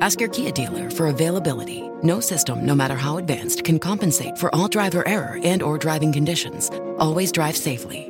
Ask your Kia dealer for availability. No system, no matter how advanced, can compensate for all driver error and or driving conditions. Always drive safely.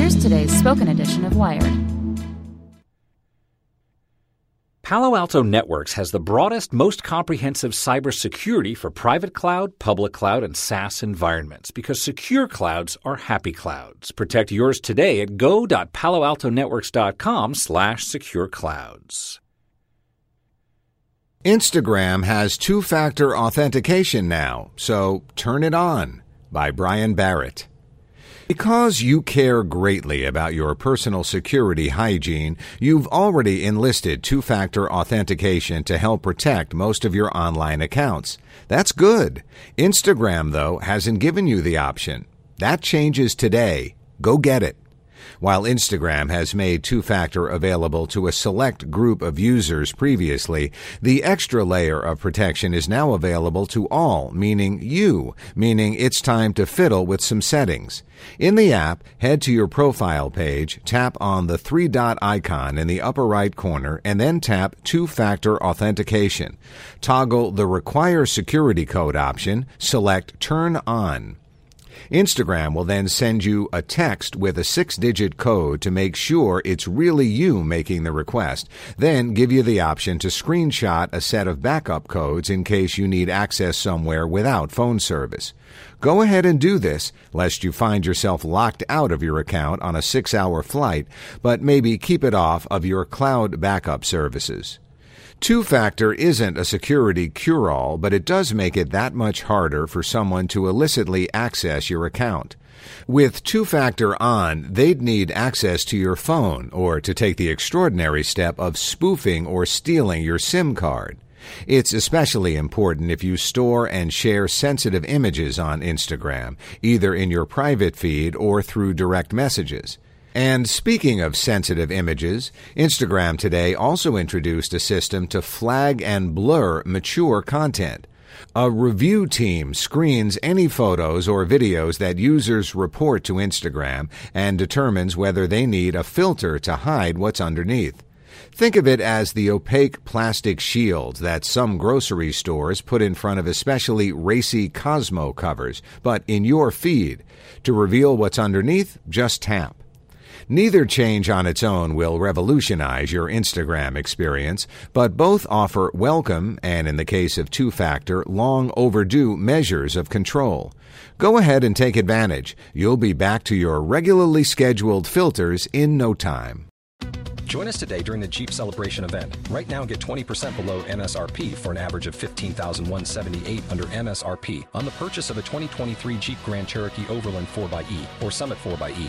Here's today's spoken edition of Wired. Palo Alto Networks has the broadest, most comprehensive cybersecurity for private cloud, public cloud, and SaaS environments because secure clouds are happy clouds. Protect yours today at go.paloaltonetworks.com slash secure clouds. Instagram has two-factor authentication now, so turn it on. By Brian Barrett. Because you care greatly about your personal security hygiene, you've already enlisted two factor authentication to help protect most of your online accounts. That's good. Instagram, though, hasn't given you the option. That changes today. Go get it. While Instagram has made two factor available to a select group of users previously, the extra layer of protection is now available to all, meaning you, meaning it's time to fiddle with some settings. In the app, head to your profile page, tap on the three dot icon in the upper right corner, and then tap two factor authentication. Toggle the require security code option, select turn on. Instagram will then send you a text with a six digit code to make sure it's really you making the request, then give you the option to screenshot a set of backup codes in case you need access somewhere without phone service. Go ahead and do this, lest you find yourself locked out of your account on a six hour flight, but maybe keep it off of your cloud backup services. Two factor isn't a security cure all, but it does make it that much harder for someone to illicitly access your account. With two factor on, they'd need access to your phone or to take the extraordinary step of spoofing or stealing your SIM card. It's especially important if you store and share sensitive images on Instagram, either in your private feed or through direct messages. And speaking of sensitive images, Instagram today also introduced a system to flag and blur mature content. A review team screens any photos or videos that users report to Instagram and determines whether they need a filter to hide what's underneath. Think of it as the opaque plastic shield that some grocery stores put in front of especially racy Cosmo covers, but in your feed. To reveal what's underneath, just tap. Neither change on its own will revolutionize your Instagram experience, but both offer welcome and, in the case of two factor, long overdue measures of control. Go ahead and take advantage. You'll be back to your regularly scheduled filters in no time. Join us today during the Jeep Celebration event. Right now, get 20% below MSRP for an average of 15178 under MSRP on the purchase of a 2023 Jeep Grand Cherokee Overland 4xE or Summit 4xE.